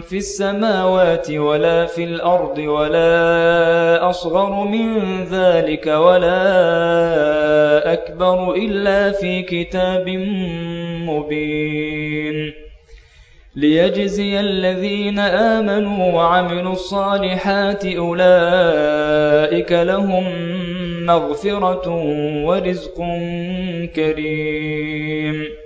في السماوات ولا في الأرض ولا أصغر من ذلك ولا أكبر إلا في كتاب مبين. ليجزي الذين آمنوا وعملوا الصالحات أولئك لهم مغفرة ورزق كريم.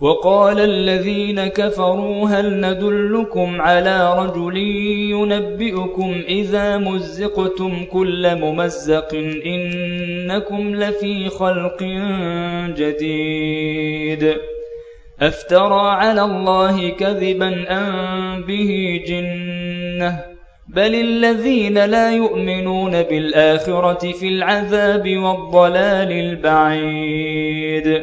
وقال الذين كفروا هل ندلكم على رجل ينبئكم إذا مزقتم كل ممزق إنكم لفي خلق جديد أفترى على الله كذبا أم به جنة بل الذين لا يؤمنون بالآخرة في العذاب والضلال البعيد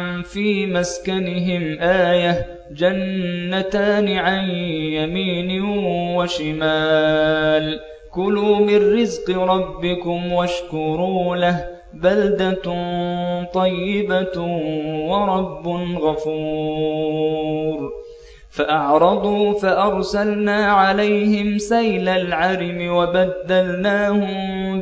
في مسكنهم آية جنتان عن يمين وشمال. كلوا من رزق ربكم واشكروا له بلدة طيبة ورب غفور. فأعرضوا فأرسلنا عليهم سيل العرم وبدلناهم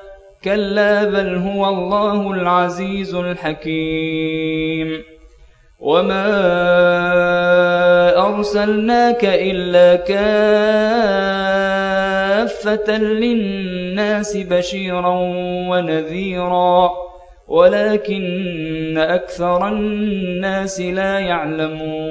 كلا بل هو الله العزيز الحكيم. وما أرسلناك إلا كافة للناس بشيرا ونذيرا ولكن أكثر الناس لا يعلمون.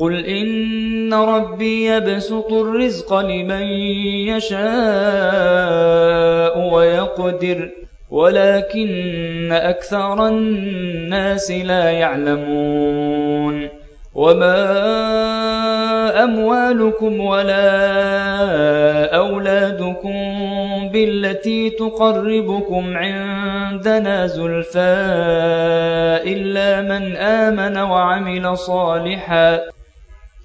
قل إن ربي يبسط الرزق لمن يشاء ويقدر ولكن أكثر الناس لا يعلمون. وما أموالكم ولا أولادكم بالتي تقربكم عندنا زلفى إلا من آمن وعمل صالحا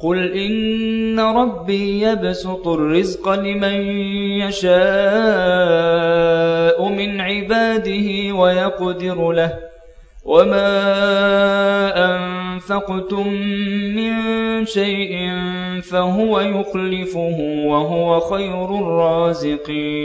قل إن ربي يبسط الرزق لمن يشاء من عباده ويقدر له وما أنفقتم من شيء فهو يخلفه وهو خير الرازقين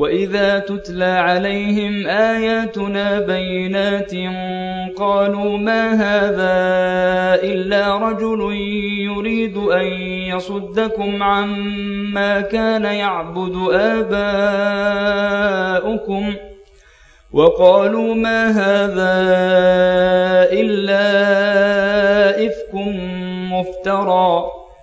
وإذا تتلى عليهم آياتنا بينات قالوا ما هذا إلا رجل يريد أن يصدكم عما كان يعبد آباؤكم وقالوا ما هذا إلا إفك مفترى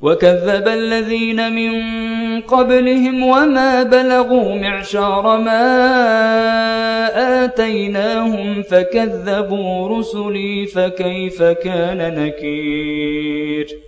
وكذب الذين من قبلهم وما بلغوا معشار ما آتيناهم فكذبوا رسلي فكيف كان نكير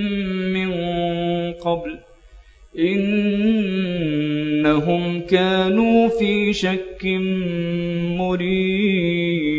قبل إنهم كانوا في شك مريب.